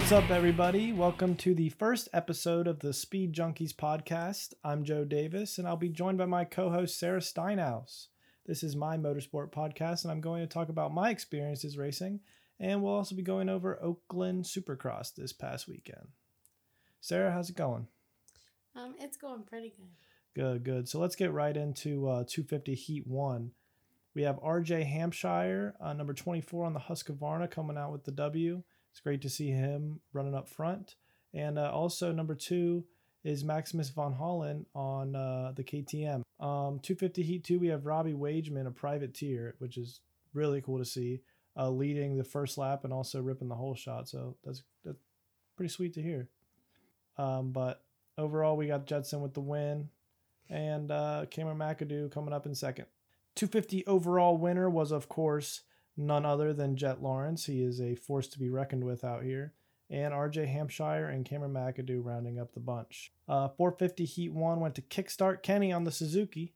What's up, everybody? Welcome to the first episode of the Speed Junkies podcast. I'm Joe Davis, and I'll be joined by my co host, Sarah Steinhaus. This is my motorsport podcast, and I'm going to talk about my experiences racing, and we'll also be going over Oakland Supercross this past weekend. Sarah, how's it going? Um, it's going pretty good. Good, good. So let's get right into uh, 250 Heat 1. We have RJ Hampshire, uh, number 24 on the Husqvarna, coming out with the W. It's great to see him running up front. And uh, also, number two is Maximus Vohland on uh, the KTM. Um, 250 Heat 2, we have Robbie Wageman, a privateer, which is really cool to see, uh, leading the first lap and also ripping the whole shot. So that's, that's pretty sweet to hear. Um, but overall, we got Judson with the win and uh, Cameron McAdoo coming up in second. 250 overall winner was, of course, none other than Jett Lawrence. He is a force to be reckoned with out here. And RJ Hampshire and Cameron McAdoo rounding up the bunch. Uh, 450 Heat 1 went to Kickstart Kenny on the Suzuki.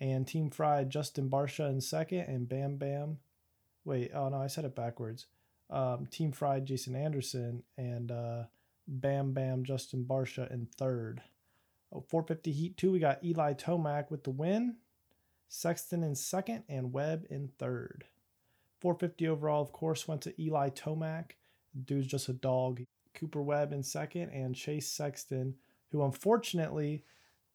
And Team Fried Justin Barcia in second. And Bam Bam. Wait, oh no, I said it backwards. Um, Team Fried Jason Anderson. And uh, Bam Bam Justin Barcia in third. Oh, 450 Heat 2, we got Eli Tomac with the win. Sexton in second. And Webb in third. 450 overall, of course, went to Eli Tomac. Dude's just a dog. Cooper Webb in second, and Chase Sexton, who unfortunately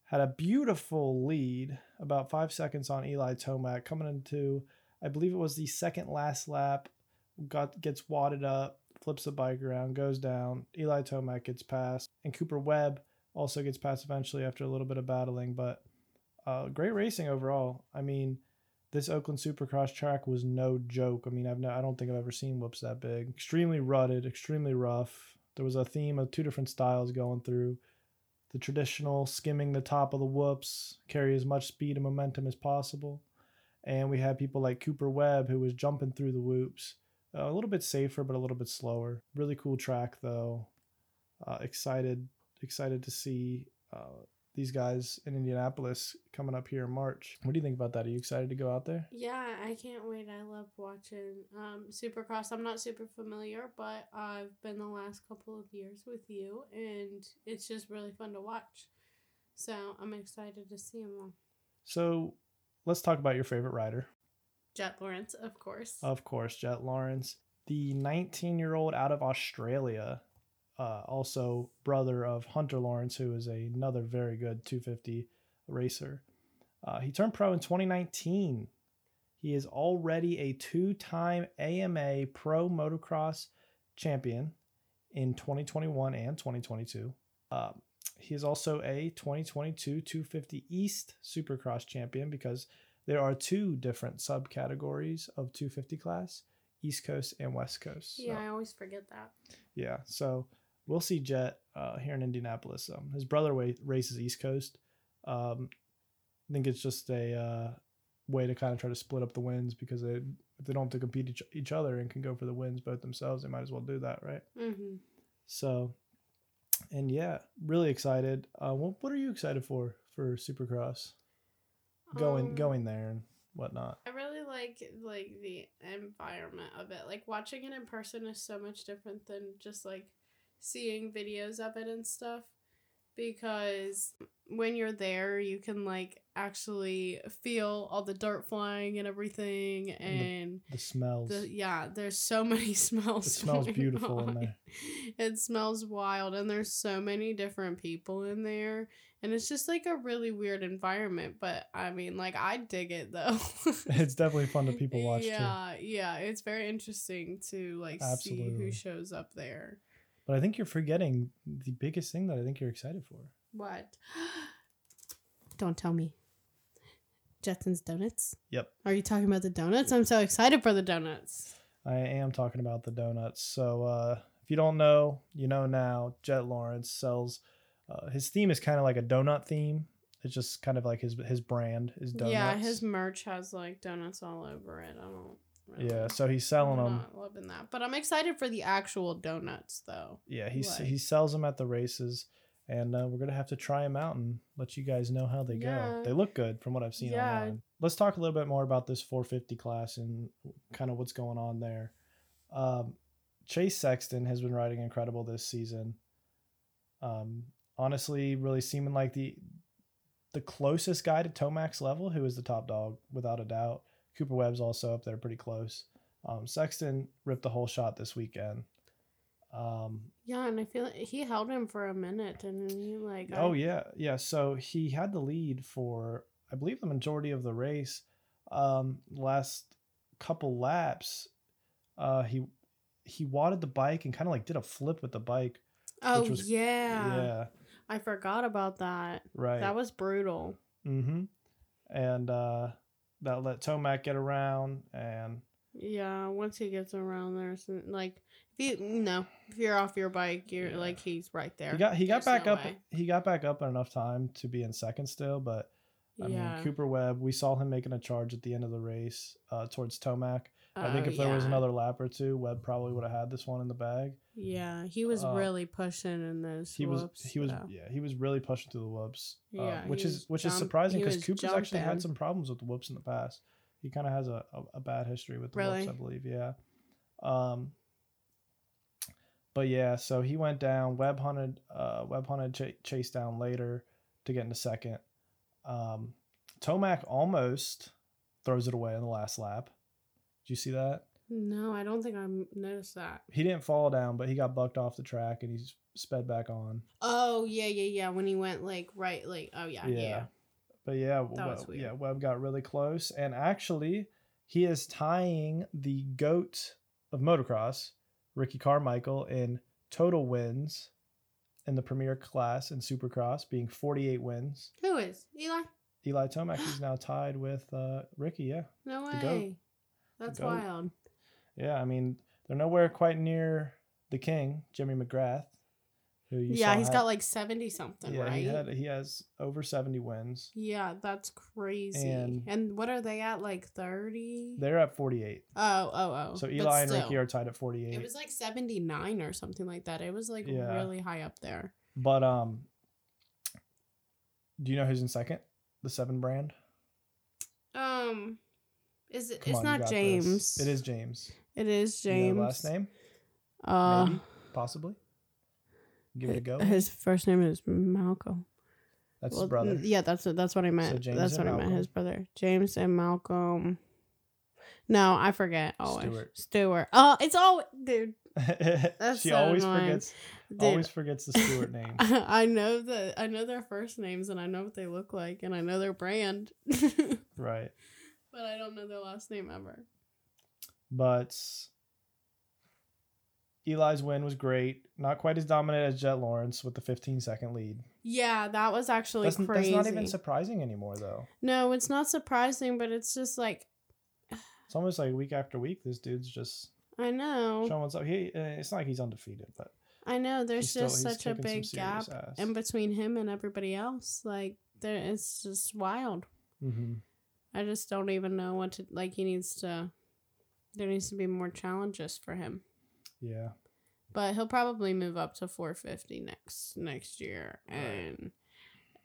had a beautiful lead, about five seconds on Eli Tomac, coming into, I believe it was the second last lap. Got gets wadded up, flips the bike around, goes down. Eli Tomac gets passed, and Cooper Webb also gets passed eventually after a little bit of battling. But uh, great racing overall. I mean this Oakland Supercross track was no joke. I mean, I've no, I don't think I've ever seen whoops that big. Extremely rutted, extremely rough. There was a theme of two different styles going through. The traditional skimming the top of the whoops, carry as much speed and momentum as possible. And we had people like Cooper Webb who was jumping through the whoops. Uh, a little bit safer, but a little bit slower. Really cool track though. Uh, excited, excited to see uh, these guys in Indianapolis coming up here in March. What do you think about that? Are you excited to go out there? Yeah, I can't wait. I love watching um, Supercross. I'm not super familiar, but I've been the last couple of years with you, and it's just really fun to watch. So I'm excited to see them all. So let's talk about your favorite rider. Jett Lawrence, of course. Of course, Jett Lawrence, the 19 year old out of Australia uh, also brother of Hunter Lawrence, who is a, another very good 250 racer. Uh, he turned pro in 2019. He is already a two time AMA Pro Motocross champion in 2021 and 2022. Uh, he is also a 2022 250 East Supercross champion because there are two different subcategories of 250 class East Coast and West Coast. Yeah, so, I always forget that. Yeah, so we'll see Jett uh, here in Indianapolis. Um, his brother way, races East Coast. Um, I think it's just a uh, way to kind of try to split up the wins because they, if they don't have to compete each, each other and can go for the wins both themselves, they might as well do that, right? Mm-hmm. So, and yeah, really excited. Uh, what what are you excited for for Supercross? Going um, going there and whatnot. I really like like the environment of it. Like watching it in person is so much different than just like seeing videos of it and stuff because when you're there you can like actually feel all the dirt flying and everything and the, the smells the, yeah there's so many smells it smells beautiful on. in there it smells wild and there's so many different people in there and it's just like a really weird environment but i mean like i dig it though it's definitely fun to people watch yeah too. yeah it's very interesting to like Absolutely. see who shows up there but I think you're forgetting the biggest thing that I think you're excited for. What? Don't tell me. Jetson's Donuts? Yep. Are you talking about the donuts? I'm so excited for the donuts. I am talking about the donuts. So uh, if you don't know, you know now. Jett Lawrence sells. Uh, his theme is kind of like a donut theme. It's just kind of like his his brand is donuts. Yeah, his merch has like donuts all over it. I don't. Really. Yeah, so he's selling I'm them. Not loving that, but I'm excited for the actual donuts though. Yeah, he like. he sells them at the races, and uh, we're gonna have to try them out and let you guys know how they yeah. go. They look good from what I've seen yeah. online. Let's talk a little bit more about this 450 class and kind of what's going on there. Um, Chase Sexton has been riding incredible this season. Um, honestly, really seeming like the the closest guy to Tomac's level, who is the top dog without a doubt. Cooper Webb's also up there pretty close. Um, Sexton ripped the whole shot this weekend. Um, Yeah, and I feel like he held him for a minute, and then he like. oh I- yeah, yeah. So he had the lead for I believe the majority of the race. Um, last couple laps, uh, he he wadded the bike and kind of like did a flip with the bike. Oh was- yeah. yeah I forgot about that. right. That was brutal. Mm-hmm. And uh, that let Tomac get around, and Yeah, once he gets around there, so, like if you no, if you're off your bike, you're Yeah. like he's right there. he got he got There's back no up. way. He got back up in enough time to be in second still, but I yeah. mean Cooper Webb. We saw him making a charge at the end of the race uh, towards Tomac. I think Oh, if there was another lap or two, Webb probably would have had this one in the bag. Yeah, he was uh, really pushing in those. He was whoops, he was though. yeah he was really pushing through the whoops, uh, Yeah, which is which is surprising because Cooper's actually had some problems with the whoops in the past. He kind of has a, a, a bad history with the Really? whoops, I believe. Yeah. Um. But yeah, so he went down. Webb hunted. Uh, Webb hunted ch- Chase down later to get into second. Um, Tomac almost throws it away in the last lap. Did you see that? No, I don't think I noticed that. He didn't fall down, but he got bucked off the track and he's sped back on. Oh yeah, yeah, yeah. When he went like right, like oh yeah, yeah. Yeah. But yeah, That was weird. yeah, Webb got really close, and actually, he is tying the goat of motocross, Ricky Carmichael, in total wins in the Premier class in Supercross, being 48 wins. Who is Eli? Eli Tomac is now tied with uh, Ricky. Yeah, No way. That's wild. Yeah. I mean, they're nowhere quite near the king, Jimmy McGrath, who you yeah, he's had- got like seventy something, yeah, right? he had he has over 70 wins. yeah, that's crazy. And- And, what are they at? Like thirty? They're at 48. Oh, oh, oh. So Eli and Ricky are tied at 48. It was like seventy nine or something like that. It was like Yeah. really high up there. But um, do you know who's in second? The Seven brand. Um, is it? Come it's on, not got this. James. It is James. It is Do you James. know last name? Uh, Maybe, possibly. Give it a go. His first name is Malcolm. That's Well, his brother. Yeah, that's what that's what I meant. James that's what I meant. His brother, James and Malcolm. No, I forget. Always Stewart. Stewart. Oh, it's all dude. That's she so always annoying. forgets. Dude, Always forgets the Stewart name. I know the I know their first names and I know what they look like and I know their brand, right. but. I don't know their last name ever. But Eli's win was great. Not quite as dominant as Jett Lawrence with the 15 second lead. Yeah, that was actually That's, crazy. that's not even surprising anymore, though. no, it's not surprising, but it's just like It's almost like week after week, this dude's just I know, showing what's up. He, uh, it's not like he's undefeated, but I know. There's still- just such a big gap ass. in between him and everybody else. Like there, it's just wild. hmm I just don't even know what to like. He needs to. There needs to be more challenges for him, Yeah. but he'll probably move up to 450 next next year, Right. and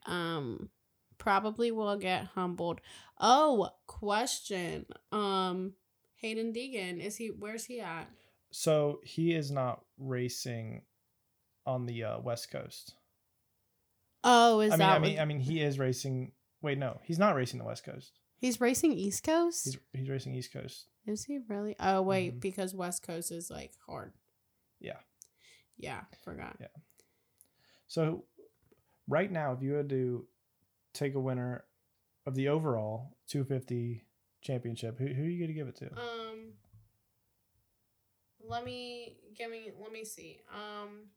um, probably will get humbled. Oh, question. Um, Haiden Deegan is he? Where's he at? So he is not racing on the uh, West Coast. Oh, is I mean, that? I mean, what- I mean, he is racing. Wait, no, he's not racing the West Coast. He's racing East Coast. He's he's racing East Coast. Is he really? Oh wait, Mhm. because West Coast is like hard. Yeah. Yeah, forgot. Yeah. So right now, if you had to take a winner of the overall 250 championship, who who are you going to give it to? Um, let me give me. Let me see. Um,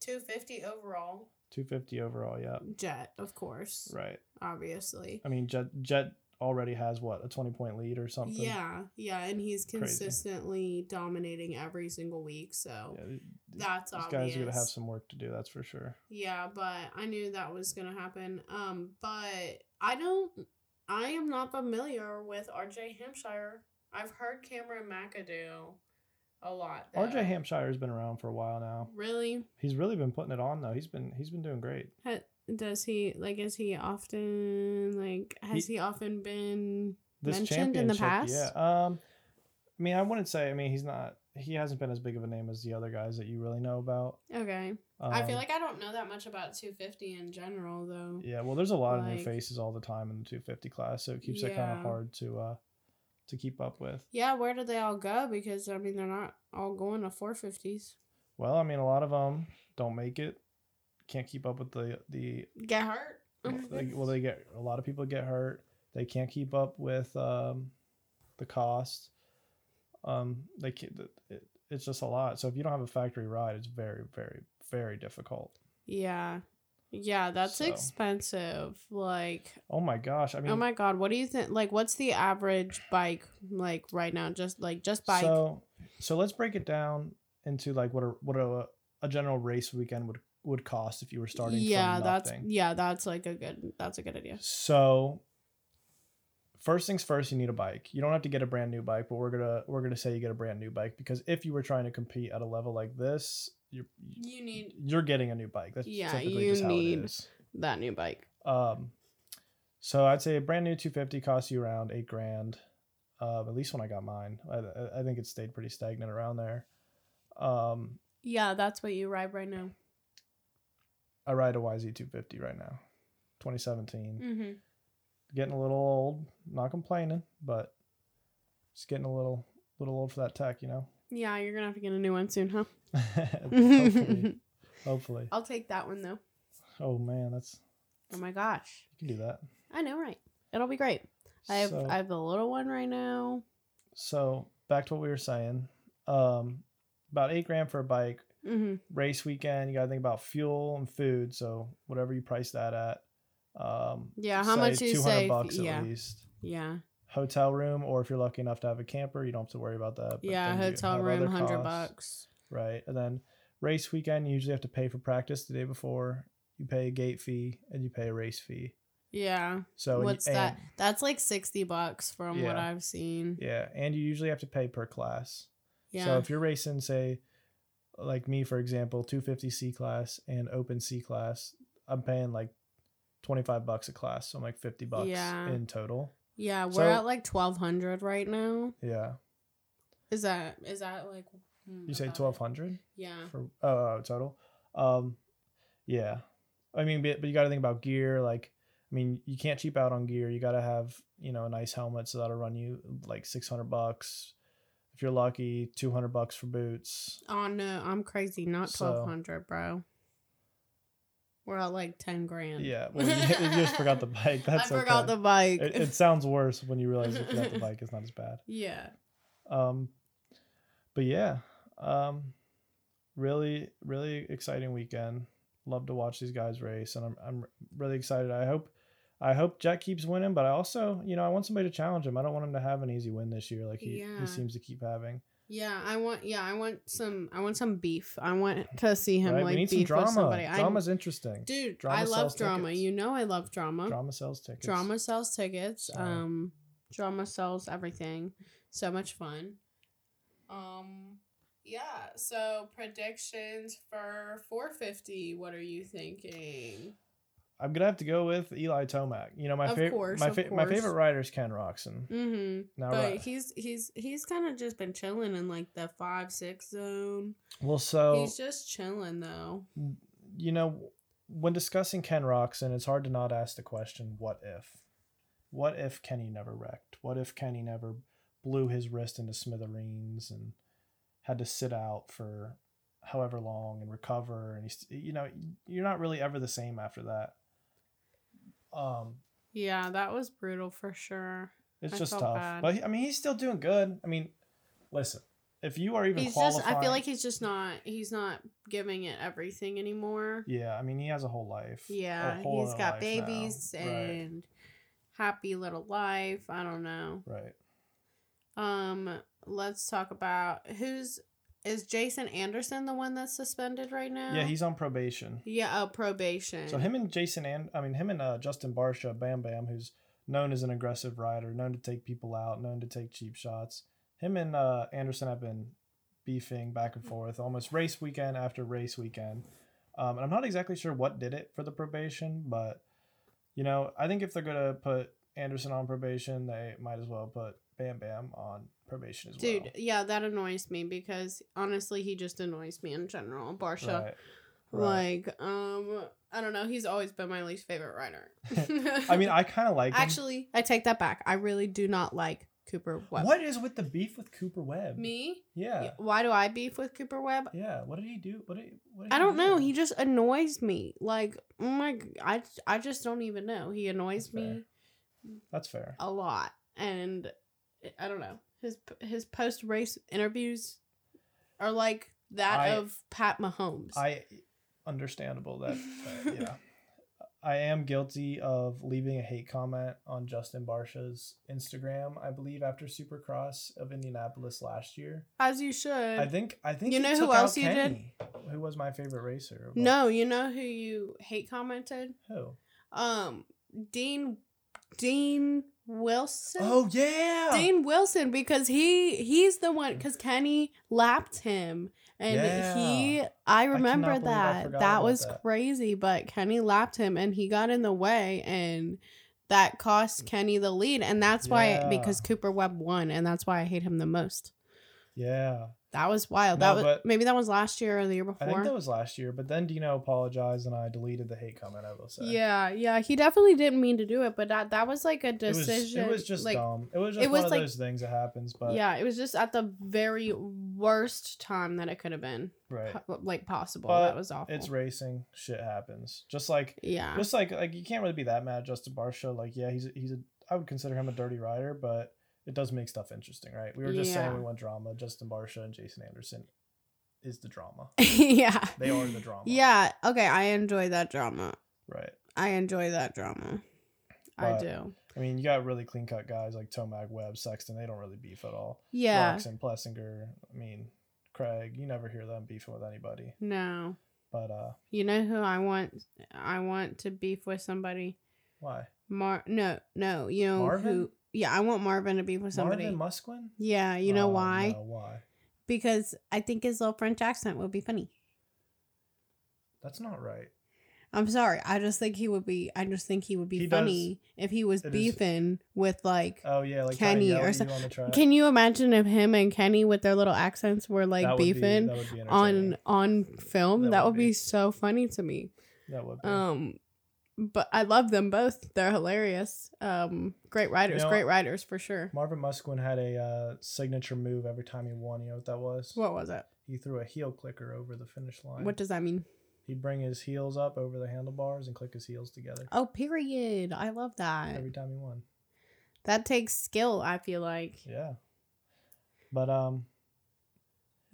two fifty overall. 250 overall. Yeah. Jett, of course, Right. obviously. I mean, Jett Jett already has what a 20 point lead or something. Yeah, yeah, and he's Crazy. consistently dominating every single week. So Yeah, that's these obvious. guys are to have some work to do. That's for sure. Yeah, but I knew that was gonna happen. Um, but I don't. I am not familiar with RJ Hampshire. I've heard Cameron McAdoo a lot. though. RJ Hampshire has been around for a while now. Really? He's really been putting it on though. He's been he's been doing great. Does he like? Is he often like? Has he, often been? This Mentioned in the past? yeah. Um, I mean, I wouldn't say. I mean, he's not he hasn't been as big of a name as the other guys that you really know about. Okay. I feel Um, like I don't know that much about 250 in general, though. Yeah, well, there's a lot of new faces all the time in the 250 class, so it keeps it kind of hard to uh to keep up with. Yeah, where do they all go? Because I mean, they're not all going to 450s. Well, I mean, a lot of them don't make it, can't keep up with the the. Get hurt. They, well, they get a lot of people get hurt. They can't keep up with um, the cost. Um, they can't. It, it's just a lot. So if you don't have a factory ride, it's very, very, very difficult. Yeah. Yeah, that's So- expensive. Like, Oh my gosh! I mean, oh my god, what do you think? Like, what's the average bike like right now? Just like just bike. So, so let's break it down into like what a what a, a general race weekend would would cost if you were starting. yeah, that's yeah, that's like a good. That's a good idea. So, first things first, you need a bike. You don't have to get a brand new bike, but we're gonna we're gonna say you get a brand new bike because if you were trying to compete at a level like this, you're You need you're getting a new bike. That's Yeah, typically you just how need- that new bike. Um, so I'd say a brand new 250 costs you around eight grand. Um, at least when I got mine, I, I- I think it stayed pretty stagnant around there. Um, Yeah, that's what you ride right now. I ride a YZ250 right now, 2017. Mm-hmm. Getting a little old. Not complaining, but just getting a little little old for that tech, you know. Yeah, you're gonna have to get a new one soon, huh? hopefully, hopefully. I'll take that one though. Oh man, that's Oh my gosh, you can do that. I know, right? It'll be great. I have so, I have the little one right now. so back to what we were saying. Um, about eight grand for a bike. Mm-hmm. race weekend, you got to think about fuel and food. So whatever you price that at. Um, Yeah, how much you 200 say? bucks yeah, at least. yeah, Hotel room, or if you're lucky enough to have a camper, you don't have to worry about that. but yeah. Hotel room, hundred bucks. Right. And then race weekend, you usually have to pay for practice the day before. You pay a gate fee and you pay a race fee. Yeah. So and What's that? That's like sixty bucks from what I've seen. Yeah, and you usually have to pay per class. Yeah. So if you're racing, say, like me for example, 250 C class and open C class, I'm paying like 25 bucks a class, so I'm like 50 bucks Yeah. in total. yeah, we're so- at like twelve hundred right now. Yeah, Is that is that like? hmm, you say 1200 Yeah. for uh total. Um, yeah, I mean, but, but you got to think about gear. Like, I mean, you can't cheap out on gear. You got to have you know a nice helmet, so that'll run you like 600 bucks. If you're lucky, 200 bucks for boots. Oh no, I'm crazy. Not So- twelve hundred, bro. We're at like ten grand. Yeah, well, you, you just forgot the bike. That's I forgot okay. the bike. it, it sounds worse when you realize you forgot the bike. It's not as bad. yeah. Um, but yeah, um, really, really exciting weekend. Love to watch these guys race, and I'm I'm really excited. I hope, I hope Jack keeps winning, but I also, you know, I want somebody to challenge him. I don't want him to have an easy win this year, like he, Yeah. he seems to keep having. Yeah, I want. Yeah, I want some. I want some beef. I want to see him right? like we need some beef with drama. somebody. I, Drama's interesting. dude, drama I love drama. tickets. You know, I love drama. Drama sells tickets. Drama sells tickets. Um, drama sells everything. So much fun. Um, yeah. So predictions for 450. What are you thinking? I'm gonna have to go with Eli Tomac. You know, my favorite, my of fa- my favorite rider is Ken Roczen. Mm-hmm. Now, But right. he's he's he's kind of just been chilling in like the five six zone. well, so he's just chilling though. you know, when discussing Ken Roczen, it's hard to not ask the question, what if? What if Kenny never wrecked? What if Kenny never blew his wrist into smithereens and had to sit out for however long and recover? And he's, you know, you're not really ever the same after that. Um, Yeah, that was brutal for sure. it's I just tough. bad. But he- I mean, he's still doing good. I mean, listen, if you are even He's qualifying, just I feel like he's just not he's not giving it everything anymore. yeah. I mean, he has a whole life. Yeah, whole he's got life now. babies Right. and happy little life. I don't know. right. Um, let's talk about who's is Jason Anderson the one that's suspended right now? Yeah, he's on probation. yeah, oh, probation. So him and Jason and I mean him and uh, Justin Barcia, Bam Bam, who's known as an aggressive rider, known to take people out, known to take cheap shots. Him and uh, Anderson have been beefing back and forth almost race weekend after race weekend. Um, and I'm not exactly sure what did it for the probation, but you know I think if they're gonna put Anderson on probation, they might as well put Bam Bam on probation as Dude, well. yeah, that annoys me because honestly, he just annoys me in general. Barcia, Right. Right. like, um, I don't know. He's always been my least favorite writer. I mean, I kind of like him. actually, I take that back. I really do not like Cooper Webb. What is with the beef with Cooper Webb? Me? Yeah. Why do I beef with Cooper Webb? Yeah. What did he do? What did, what did I don't know. do? He just annoys me. Like, oh my, I, I just don't even know. He annoys That's me That's fair. a lot, and I don't know. His his post race interviews are like that I- of Pat Mahomes. I understandable that. uh, yeah. I am guilty of leaving a hate comment on Justin Barcia's Instagram. I believe after Supercross of Indianapolis last year. As you should. I think. I think You know who else you did? Who was my favorite racer? no, you know who you hate commented? Who? Um, Dean, Dean Wilson. Oh yeah. Dean Wilson because he he's the one because Kenny lapped him and he I remember I that forgot that was that. crazy but Kenny lapped him and he got in the way and that cost Kenny the lead and that's why Yeah. because Cooper Webb won and that's why I hate him the most. Yeah. That was wild. No, that was maybe that was last year or the year before. I think that was last year, but then Dino apologized and I deleted the hate comment. I will say. yeah, yeah, he definitely didn't mean to do it, but that that was like a It was, decision. it was just like, dumb. It was just it one was of like- those things that happens. But yeah, it was just at the very worst time that it could have been. right, po- like possible. But that was awful. it's racing. Shit happens. Just like yeah. just like like you can't really be that mad at Justin Barcia. Like yeah, he's a, he's a I would consider him a dirty rider, but it does make stuff interesting, right? We were just saying we want drama. Justin Barcia and Jason Anderson is the drama. yeah. They are the drama. Yeah. Okay. I enjoy that drama. Right. I enjoy that drama. I do. I mean, you got really clean cut guys like Tomac, Webb, Sexton. They don't really beef at all. Yeah. Roczen, Plessinger. I mean, Craig. You never hear them beefing with anybody. No. But uh, You know who I want? I want to beef with somebody. why? Mar. No. No. You know Marvin? who? Yeah. I want Marvin to be with somebody. Marvin Musquin. yeah. You know Oh, why? No, why? Because I think his little French accent would be funny. That's not right. I'm sorry. I just think he would be. I just think he would be He does- funny if he was it is- beefing with like Oh yeah, like Kenny or something some- on the track. Can you imagine if him and Kenny with their little accents were like That would be- beefing be on on film? That That, would would be. be. so funny to me. That would be. Um but I love them both. They're hilarious. Um great writers, know, great writers for sure. Marvin Musquin had a uh, signature move every time he won. You know what that was? What was it? He threw a heel clicker over the finish line. What does that mean? He'd bring his heels up over the handlebars and click his heels together Oh, period. I love that. every time he won. That takes skill, I feel like. Yeah. But um,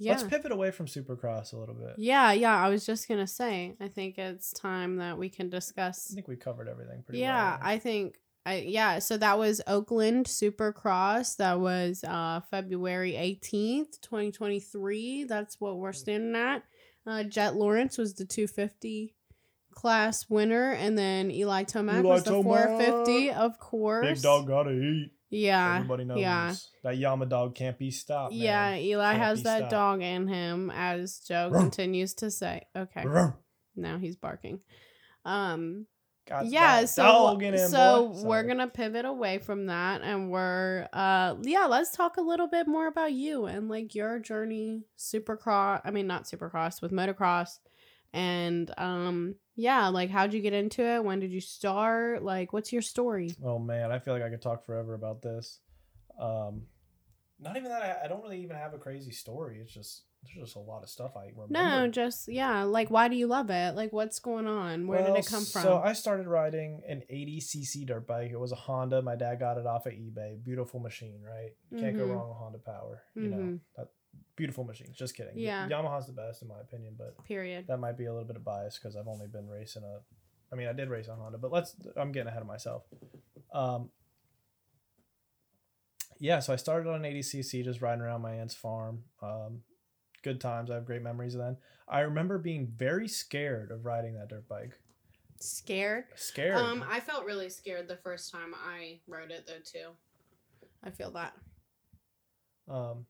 Yeah. let's pivot away from Supercross a little bit. Yeah, yeah, I was just gonna say. I think it's time that we can discuss. I think we covered everything pretty Yeah, well. Yeah, I think. I yeah. So that was Oakland Supercross. That was uh February eighteenth, twenty twenty three. That's what we're standing at. Uh, Jett Lawrence was the two fifty class winner, and then Eli Tomac Eli was the Tomac. four fifty, of course. Big dog gotta eat. Yeah. Everybody knows yeah. that Yama dog can't be stopped. Yeah, man. Eli Can't has that stopped. dog in him, as Joe Ruff. continues to say. Okay. Ruff. now he's barking. Um Got yeah, so him, so boy. we're gonna pivot away from that and we're uh yeah, let's talk a little bit more about you and like your journey supercross I mean not supercross with motocross and um yeah, like how'd you get into it? When did you start? Like what's your story? Oh man, I feel like I could talk forever about this. Um, not even that. I, I don't really even have a crazy story. It's just there's just a lot of stuff I remember. No, just yeah, like why do you love it? Like what's going on? Where did it come from? So I started riding an 80cc dirt bike. It was a Honda. My dad got it off of eBay. Beautiful machine, right? Can't go Mhm. wrong with Honda Power. You know, Mhm. that beautiful machine. Just kidding. Yeah. Yamaha's the best in my opinion, but Period. that might be a little bit of bias because I've only been racing a. I mean, I did race a Honda, but let's. I'm getting ahead of myself. Um. Yeah, so I started on an 80cc, just riding around my aunt's farm. Um, good times. I have great memories of then. I remember being very scared of riding that dirt bike. Scared? Scared. Um, I felt really scared the first time I rode it though too. I feel that. Um,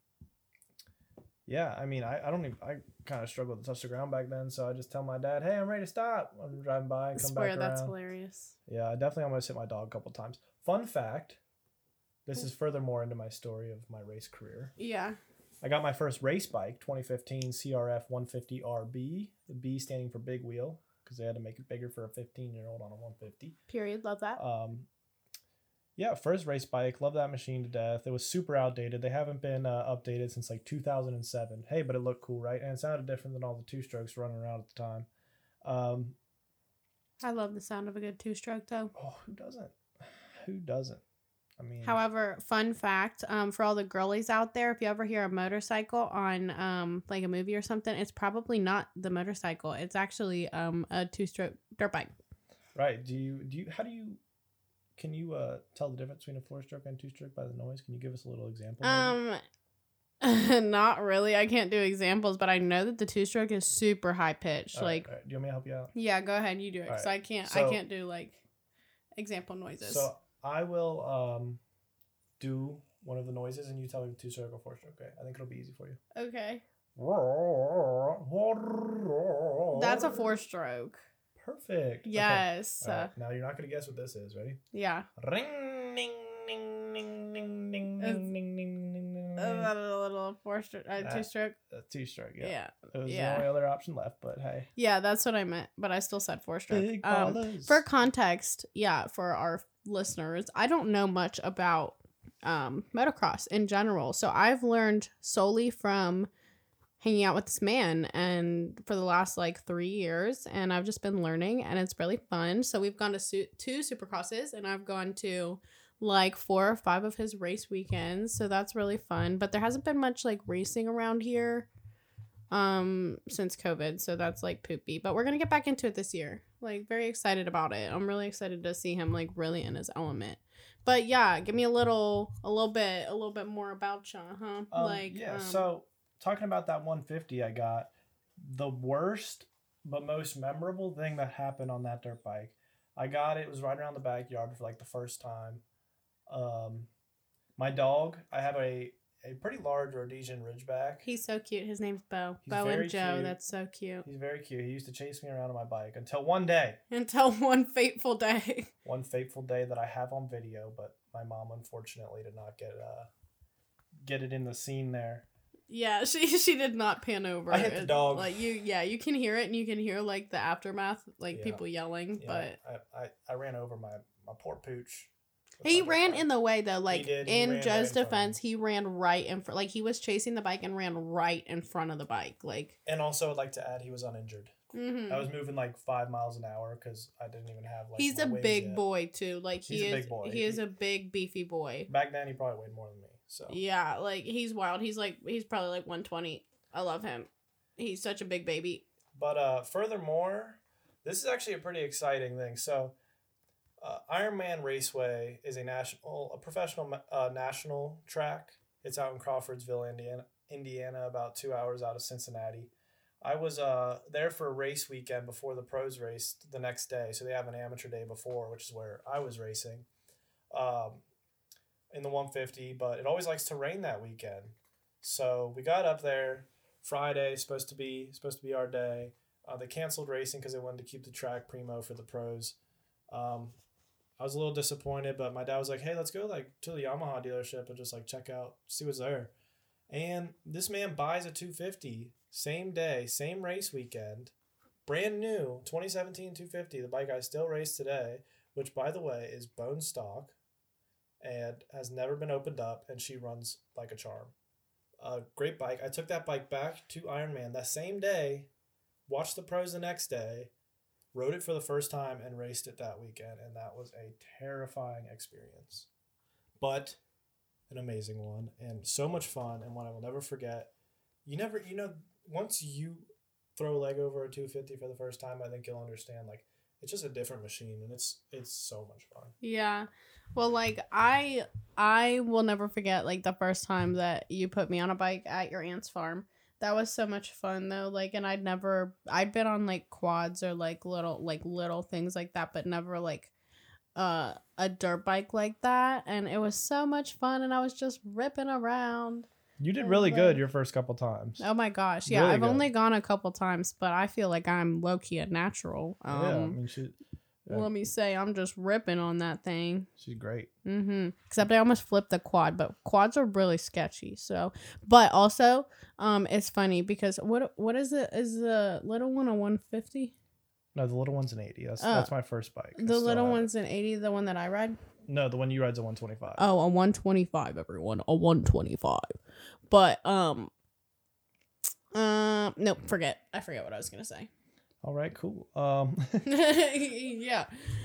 yeah, I mean, I, I don't even, I kind of struggled to touch the ground back then, so I just tell my dad, hey, I'm ready to stop. I'm driving by and come swear back that's around. hilarious. Yeah, I definitely almost hit my dog a couple times. fun fact. This is furthermore into my story of my race career. Yeah. I got my first race bike, 2015 CRF 150RB. The B standing for big wheel because they had to make it bigger for a 15 year old on a 150. Period. Love that. Um, yeah, first race bike. Love that machine to death. It was super outdated. They haven't been uh, updated since like 2007. Hey, but it looked cool, right? And it sounded different than all the two strokes running around at the time. Um, I love the sound of a good two stroke though. oh, who doesn't? Who doesn't? I mean, However, fun fact, um, for all the girlies out there, if you ever hear a motorcycle on um like a movie or something, it's probably not the motorcycle. It's actually um a two stroke dirt bike. right? Do you do you how do you can you uh tell the difference between a four stroke and two stroke by the noise? Can you give us a little example? maybe? Um not really. I can't do examples, but I know that the two stroke is super high pitched. All right, like all right. do you want me to help you out? yeah, go ahead, you do it. Cause Alright, I can't so- I can't do like example noises. So I will um do one of the noises and you tell me two stroke or four stroke. Okay, I think it'll be easy for you. okay. That's a four stroke. Perfect. Yes. Uh, right, Now you're not gonna guess what this is. Ready? yeah. Ring, ding, ding, ding, ding, ding, ding, ding, ding, ding, A little, four stroke, uh, two stroke. A two stroke. Yeah. Yeah. It was yeah. the only other option left, but hey. Yeah, that's what I meant, but I still said four stroke. Big Um, for context, yeah, for our listeners, I don't know much about um, motocross in general. So I've learned solely from hanging out with this man and for the last like three years and I've just been learning and it's really fun. So we've gone to su- two supercrosses and I've gone to like four or five of his race weekends. So that's really fun. But there hasn't been much like racing around here um since covid so that's like poopy but we're gonna get back into it this year like very excited about it i'm really excited to see him like really in his element but yeah give me a little a little bit a little bit more about you huh Um, like yeah. um, so talking about that 150, I got the worst but most memorable thing that happened on that dirt bike. I got it. It was right around the backyard for like the first time. Um, my dog. I have a a pretty large Rhodesian Ridgeback. he's so cute his name's bo He's bo and joe cute. that's so cute He's very cute. He used to chase me around on my bike until one day, until one fateful day one fateful day that I have on video, but my mom unfortunately did not get uh get it in the scene there. Yeah she she did not pan over I hit the It- dog. like you yeah you can hear it and you can hear like the aftermath like Yeah. people yelling Yeah, but I, I, I ran over my, my poor pooch. He ran in the way though, like did, he in ran right Joe's in defense, he ran right in front. Like he was chasing the bike and ran right in front of the bike. Like, And also, I'd like to add, he was uninjured. mhm. I was moving like five miles an hour because I didn't even have like. he's a big yet. boy too. Like he He's a is, big boy. he is a big beefy boy. Back then, he probably weighed more than me. So Yeah, like he's wild. He's like he's probably like one twenty. I love him. He's such a big baby. But uh, furthermore, this is actually a pretty exciting thing. So, uh, Ironman Raceway is a national, a professional uh, national track. It's out in Crawfordsville, Indiana, Indiana, about two hours out of Cincinnati. I was uh, there for a race weekend before the pros raced the next day, so they have an amateur day before, which is where I was racing, um, in the one fifty. But it always likes to rain that weekend, so we got up there. Friday supposed to be supposed to be our day. Uh, they canceled racing because they wanted to keep the track primo for the pros. Um, I was a little disappointed, but my dad was like, "Hey, let's go like to the Yamaha dealership and just like check out, see what's there." And this man buys a 250 same day, same race weekend, brand new 2017 250, the bike I still race today, which by the way is bone stock and has never been opened up, and she runs like a charm a great bike. I took that bike back to Ironman that same day, watched the pros the next day, rode it for the first time, and raced it that weekend. And that was a terrifying experience, but an amazing one and so much fun and one I will never forget. You never, you know, once you throw a leg over a 250 for the first time, I think you'll understand like it's just a different machine and it's it's so much fun. Yeah. Well, like I I will never forget like the first time that you put me on a bike at your aunt's farm. That was so much fun though. Like and I'd never I'd been on like quads or like little like little things like that, but never like uh a dirt bike like that and it was so much fun and I was just ripping around. You did really good your first couple times. Oh my gosh. Yeah, Really I've good. only gone a couple times, but I feel like I'm low key a natural. Um yeah, I mean, she, Yeah. let me say, I'm just ripping on that thing. She's great. Mm-hmm. Except I almost flipped the quad, but quads are really sketchy. So, but also, um, it's funny because what what is it? Is the little one a 150? No, the little one's an 80. That's Oh. that's my first bike. I The still little have it. one's an 80. The one that I ride. No, the one you ride's a 125. Oh, a 125, everyone. A 125. But um um nope, forget. I forget what I was gonna say. All right, cool. Um, yeah.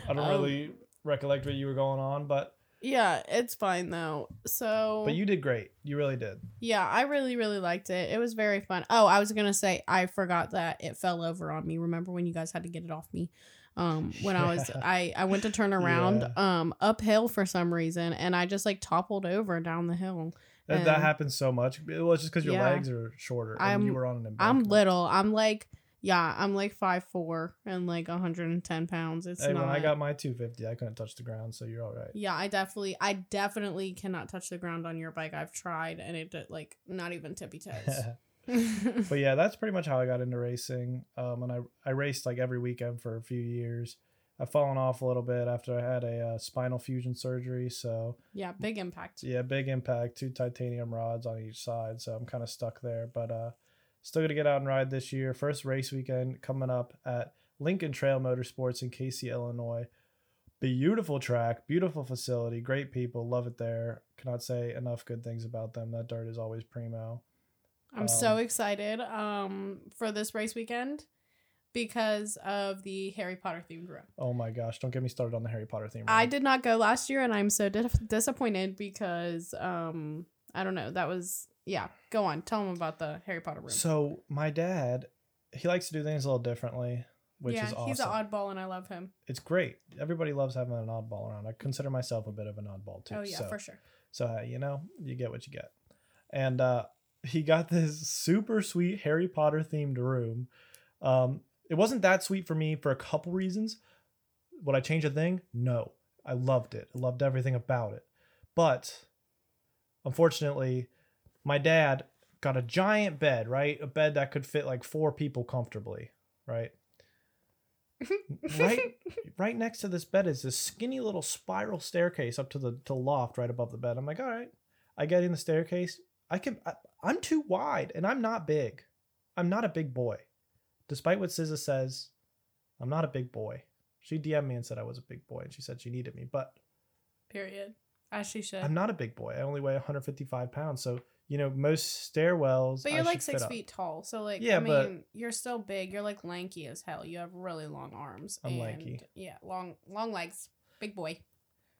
I don't Um, really recollect what you were going on, but Yeah, it's fine though. So but you did great. You really did. Yeah, I really, really liked it. It was very fun. Oh, I was gonna say I forgot that it fell over on me. Remember when you guys had to get it off me? Um, when I was I I went to turn around Yeah. um uphill for some reason and I just like toppled over down the hill. That, that happens so much. It was just because your Yeah. legs are shorter and I'm- you were on an I'm little. I'm like yeah, I'm like five four and like 110 pounds. It's Hey, not. when I got my 250, I couldn't touch the ground, so you're all right. yeah, I definitely, I definitely cannot touch the ground on your bike. I've tried, and it did, like not even tippy toes. but yeah, that's pretty much how I got into racing. Um, and I I raced like every weekend for a few years. I've fallen off a little bit after I had a uh, spinal fusion surgery, so yeah, big impact. yeah, big impact, two titanium rods on each side, so I'm kind of stuck there. But uh, still gonna get out and ride this year. First race weekend coming up at Lincoln Trail Motorsports in Casey, Illinois. Beautiful track, beautiful facility, great people, love it there. Cannot say enough good things about them. That dirt is always primo. I'm so Um, excited um for this race weekend because of the Harry Potter themed room. Oh my gosh, don't get me started on the Harry Potter theme. I did not go last year and I'm so dis- disappointed because um I don't know, that was yeah, go on. Tell them about the Harry Potter room. So my dad, he likes to do things a little differently, which yeah, is awesome. he's an oddball and I love him. it's great. Everybody loves having an oddball around. I consider myself a bit of an oddball too. oh yeah, so, for sure. So hey, you know, you get what you get. And uh, he got this super sweet Harry Potter themed room. Um, it wasn't that sweet for me for a couple reasons. Would I change a thing? No. I loved it. I loved everything about it. But unfortunately, my dad got a giant bed, right? A bed that could fit like four people comfortably, right? right right next to this bed is this skinny little spiral staircase up to the to loft right above the bed. I'm like, all right. I get in the staircase. I can. I, I'm too wide, and I'm not big. I'm not a big boy, despite what SZA says. I'm not a big boy. She DM'd me and said I was a big boy, and she said she needed me, but Period. As she should. I'm not a big boy. I only weigh 155 pounds, so you know most stairwells. But you're like six fit up. feet tall, so like Yeah, I mean, but- you're still big. You're like lanky as hell. You have really long arms. I'm and, lanky. Yeah, long long legs, big boy.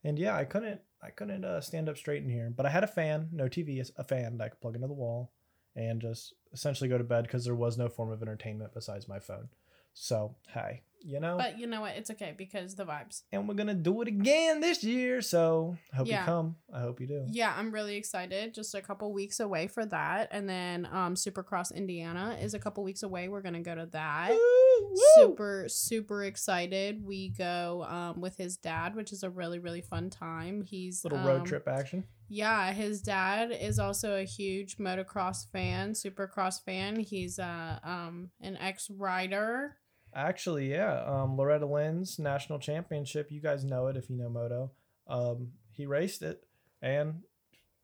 And yeah, I couldn't I couldn't uh, stand up straight in here, but I had a fan, no TV, a fan that I could plug into the wall, and just essentially go to bed because there was no form of entertainment besides my phone. So hey, you know, But you know what? It's okay because the vibes. and we're gonna do it again this year. So I hope Yeah. you come. I hope you do. Yeah, I'm really excited. Just a couple weeks away for that, and then um, Supercross Indiana is a couple weeks away. We're gonna go to that. Woo, woo. Super super excited. We go um, with his dad, which is a really really fun time. He's little road um, trip action. Yeah, his dad is also a huge motocross fan, supercross fan. He's uh, um an ex rider. Actually, yeah. Um, Loretta Lynn's national championship. You guys know it if you know moto. Um, he raced it, and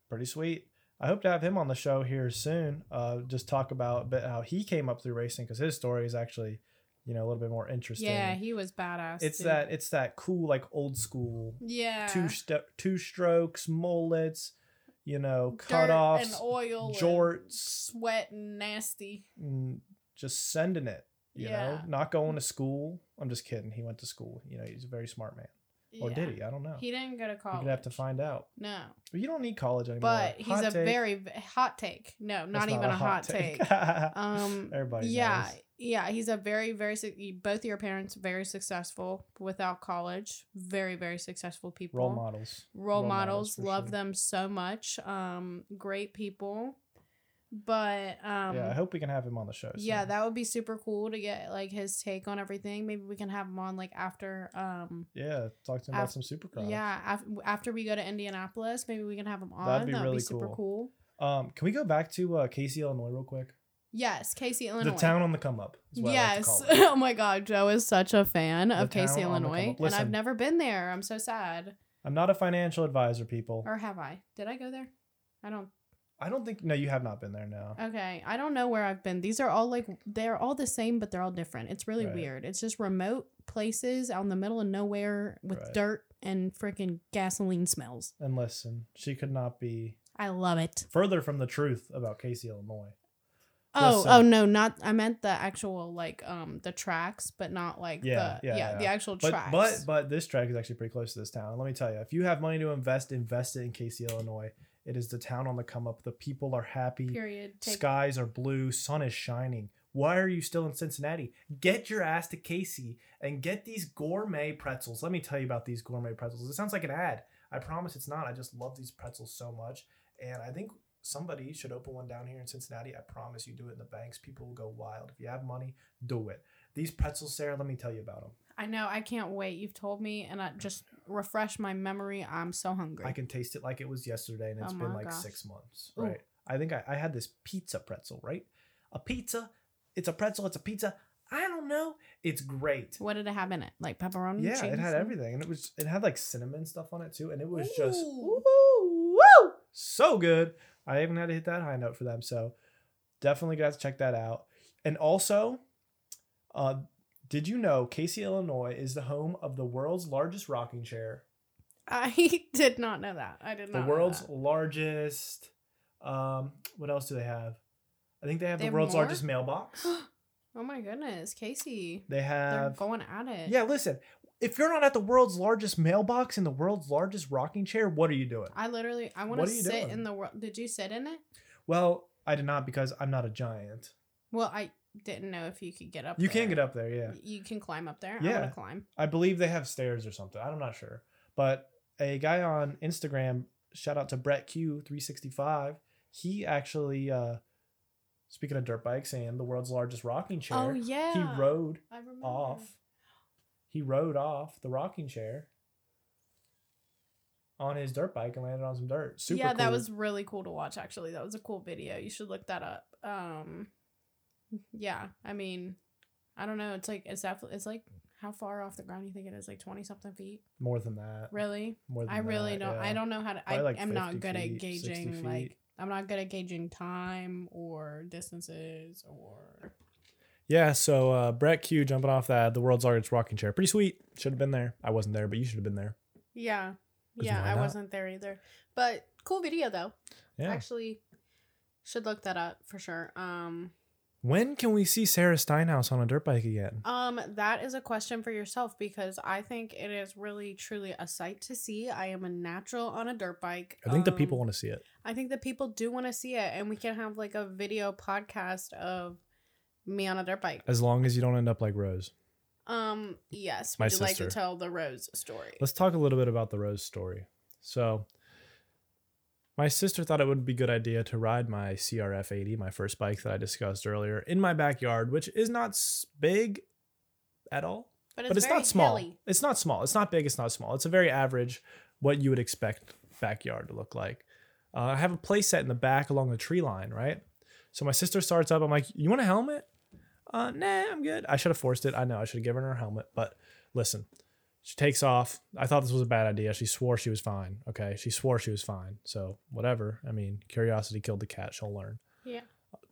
pretty sweet. I hope to have him on the show here soon. Uh, just talk about a bit how he came up through racing because his story is actually, you know, a little bit more interesting. Yeah, he was badass. it's dude. that it's that cool like old school yeah two st- two strokes mullets, you know, Dirt cutoffs, and oil, and jorts, sweat and nasty. and just sending it. You Yeah. know, not going to school. I'm just kidding. He went to school. You know, he's a very smart man. Or Yeah. did he? I don't know. He didn't go to college. gonna have to find out. No, But you don't need college anymore. but he's Hot a take. very hot take. No, not That's even a hot take. Um, Everybody yeah, knows. yeah, he's a very, very. Both your parents very successful without college. Very, very successful people. Role models. Role, models, for love sure. them so much. Um, great people. But um, yeah, I hope we can have him on the show. yeah, that would be super cool to get like his take on everything. Maybe we can have him on like after um yeah. Talk to him about Af- some supercross. yeah af- after we go to Indianapolis. Maybe we can have him on. That'd be that would really be super cool. cool. Um, can we go back to uh, Casey, Illinois, real quick? Yes, Casey, Illinois. The town on the come up. is what I like to Yes. it. oh my God, Joe is such a fan The of Casey, town on the come Illinois, up. and I've never been there. I'm so sad. I'm not a financial advisor, people. Or have I? Did I go there? I don't. I don't think. No, you have not been there. No. Okay, I don't know where I've been. These are all like they're all the same, but they're all different. It's really Right. weird. It's just remote places out in the middle of nowhere with Right. dirt and freaking gasoline smells. And listen, she could not be I love it. further from the truth about Casey, Illinois. Oh, Listen. oh no, not I meant the actual like um the tracks, but not like Yeah, the yeah, yeah, yeah. the actual But tracks. but but this track is actually pretty close to this town. Let me tell you, if you have money to invest, invest it in Casey, Illinois. It is the town on the come up. The people are happy. period. Take Skies are blue. Sun is shining. Why are you still in Cincinnati? Get your ass to Casey and get these gourmet pretzels. Let me tell you about these gourmet pretzels. It sounds like an ad. I promise it's not. I just love these pretzels so much. And I think somebody should open one down here in Cincinnati. I promise you do it in the banks. People will go wild. If you have money, do it. These pretzels, Sarah, let me tell you about them. I know. I can't wait. You've told me, and I just refresh my memory. I'm so hungry. I can taste it like it was yesterday, and oh it's Oh been like gosh. six months. Ooh. Right. I think I, I had this pizza pretzel, right? A pizza. It's a pretzel. It's a pizza. I don't know. It's great. What did it have in it? Like pepperoni? Yeah, cheese, it had and- everything, and it was it had like cinnamon stuff on it too, and it was just Ooh. woo, woo, so good. I even had to hit that high note for them, so definitely guys check that out. And also, uh, did you know Casey, Illinois is the home of the world's largest rocking chair? I did not know that. I did not. the world's largest. Um, what else do they have? I think they have They the have world's more? largest mailbox. oh my goodness, Casey! They They're have. going at it. Yeah, listen. If you're not at the world's largest mailbox in the world's largest rocking chair, what are you doing? I literally, I want to sit doing? in the world. Did you sit in it? Well, I did not because I'm not a giant. Well, I didn't know if you could get up. You there. can get up there, yeah. You can climb up there. I Yeah. want to climb. I believe they have stairs or something. I'm not sure. But a guy on Instagram, shout out to Brett Q365, he actually, uh, speaking of dirt bikes and the world's largest rocking chair, Oh yeah. he rode off. He rode off the rocking chair on his dirt bike and landed on some dirt. Super yeah, that was really cool to watch. Actually, that was a cool video. You should look that up. Um, yeah, I mean, I don't know. It's like it's definitely it's like how far off the ground you think it is? Like twenty something feet? more than that. Really? More than I really that, don't. I don't know how to. I like am not good feet, at gauging like. I'm not good at gauging time or distances or. Yeah, so uh, Brett Q jumping off that, the world's largest rocking chair. Pretty sweet. Should have been there. I wasn't there, but you should have been there. Yeah, Yeah, I wasn't there either. But cool video though. Yeah. Actually, should look that up for sure. Um. When can we see Sarah Steinhaus on a dirt bike again? Um, that is a question for yourself because I think it is really truly a sight to see. I am a natural on a dirt bike. I think the Um, people want to see it. I think the people do want to see it, and we can have like a video podcast of me on a dirt bike. As long as you don't end up like Rose. Um, yes. My Would you like to tell the Rose story? Let's talk a little bit about the Rose story. So, my sister thought it would be a good idea to ride my CRF 80, my first bike that I discussed earlier, in my backyard, which is not big at all. But it's, but it's not small. hilly. It's not small. It's not big. It's not small. It's a very average, what you would expect backyard to look like. Uh, I have a play set in the back along the tree line, right? So my sister starts up. I'm like, "You want a helmet?" Uh, nah, I'm good. I should have forced it. I know I should have given her a helmet, but listen, she takes off. I thought this was a bad idea. She swore she was fine. Okay, she swore she was fine. So whatever. I mean, curiosity killed the cat. She'll learn. Yeah.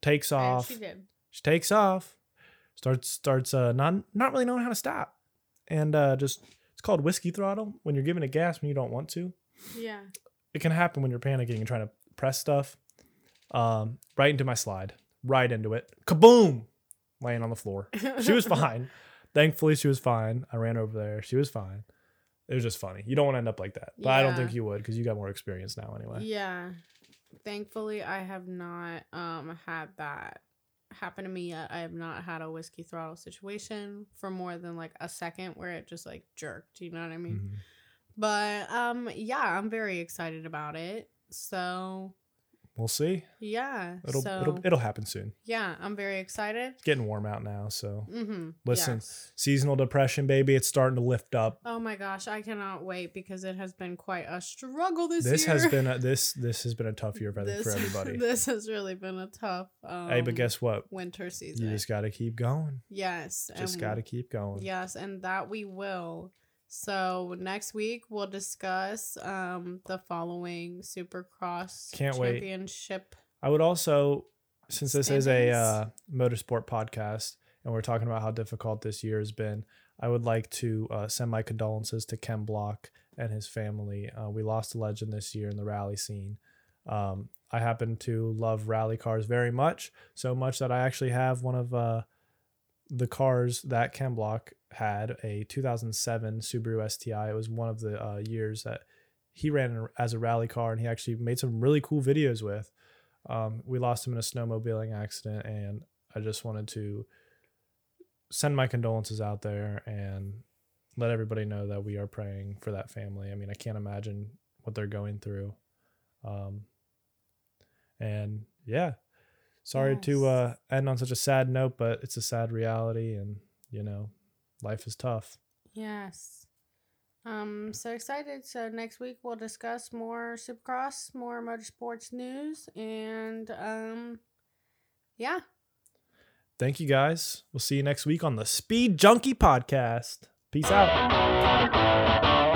Takes And off. she did. She takes off, starts starts uh not not really knowing how to stop, and uh just it's called whiskey throttle when you're giving it gas when you don't want to. Yeah. It can happen when you're panicking and trying to press stuff. Um, right into my slide, right into it, kaboom, laying on the floor. She was fine. Thankfully, she was fine. I ran over there. She was fine. It was just funny. You don't want to end up like that, but I don't Yeah. think you would because you got more experience now anyway. Yeah. Thankfully, I have not um had that happen to me yet. I have not had a whiskey throttle situation for more than like a second where it just like jerked. You know what I mean? Mhm. But um, yeah, I'm very excited about it. So we'll see. Yeah. It'll so it'll it'll happen soon. yeah, I'm very excited. It's getting warm out now, so Mm-hmm. Listen. Yes. seasonal depression, baby, it's starting to lift up. Oh my gosh, I cannot wait because it has been quite a struggle this, This year. has been a, this this has been a tough year, for everybody. This has really been a tough um, hey, but guess what? winter season. You just got to keep going. yes. Just got to keep going. Yes, and that we will. So next week we'll discuss um the following Supercross Can't wait. championship. I would also, since this is a uh, motorsport podcast and we're talking about how difficult this year has been, I would like to uh, send my condolences to Ken Block and his family. Uh, we lost a legend this year in the rally scene. Um, I happen to love rally cars very much, so much that I actually have one of uh, the cars that Ken Block had, a 2007 Subaru STI. It was one of the uh, years that he ran as a rally car, and he actually made some really cool videos with. Um, we lost him in a snowmobiling accident, and I just wanted to send my condolences out there and let everybody know that we are praying for that family. I mean, I can't imagine what they're going through. Um, and yeah, sorry to uh, end on such a sad note, but it's a sad reality, and you know, life is tough. Yes. Um so excited. So next week we'll discuss more Supercross, more motorsports news and um yeah. Thank you guys. We'll see you next week on the Speed Junkie Podcast. Peace out.